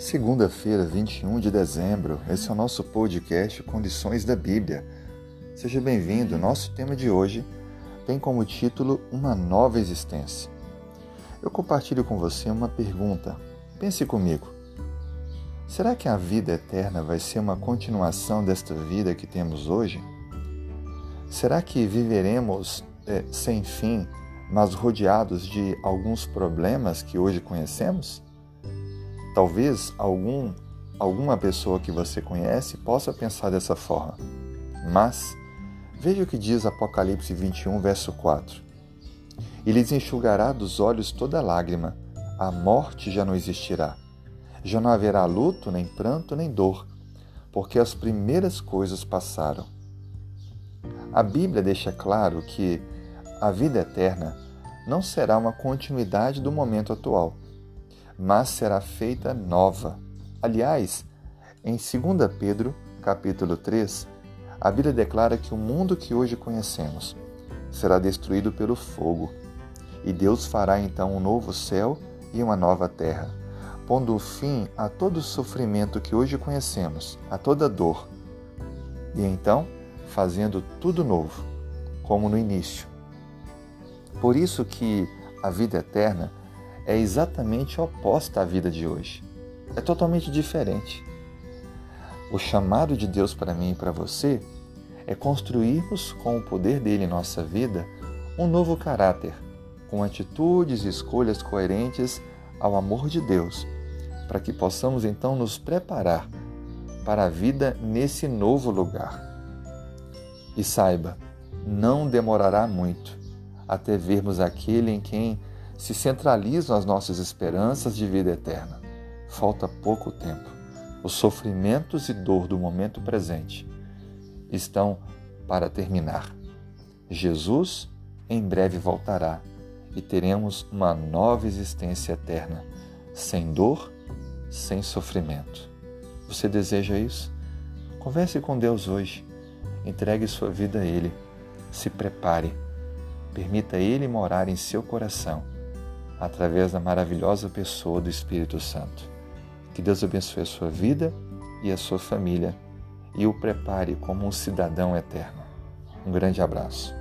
Segunda-feira, 21 de dezembro, esse é o nosso podcast Condições da Bíblia. Seja bem-vindo. Nosso tema de hoje tem como título Uma Nova Existência. Eu compartilho com você uma pergunta. Pense comigo. Será que a vida eterna vai ser uma continuação desta vida que temos hoje? Será que viveremos é, sem fim, mas rodeados de alguns problemas que hoje conhecemos? Talvez algum, alguma pessoa que você conhece possa pensar dessa forma. Mas veja o que diz Apocalipse 21, verso 4. E lhes enxugará dos olhos toda lágrima, a morte já não existirá. Já não haverá luto, nem pranto, nem dor, porque as primeiras coisas passaram. A Bíblia deixa claro que a vida eterna não será uma continuidade do momento atual mas será feita nova. Aliás, em 2 Pedro, capítulo 3, a Bíblia declara que o mundo que hoje conhecemos será destruído pelo fogo, e Deus fará então um novo céu e uma nova terra, pondo fim a todo o sofrimento que hoje conhecemos, a toda dor, e então fazendo tudo novo, como no início. Por isso que a vida eterna é exatamente oposta à vida de hoje. É totalmente diferente. O chamado de Deus para mim e para você é construirmos com o poder dele em nossa vida um novo caráter, com atitudes e escolhas coerentes ao amor de Deus, para que possamos então nos preparar para a vida nesse novo lugar. E saiba, não demorará muito até vermos aquele em quem se centralizam as nossas esperanças de vida eterna. Falta pouco tempo. Os sofrimentos e dor do momento presente estão para terminar. Jesus em breve voltará e teremos uma nova existência eterna, sem dor, sem sofrimento. Você deseja isso? Converse com Deus hoje. Entregue sua vida a Ele. Se prepare. Permita Ele morar em seu coração através da maravilhosa pessoa do Espírito Santo. Que Deus abençoe a sua vida e a sua família e o prepare como um cidadão eterno. Um grande abraço.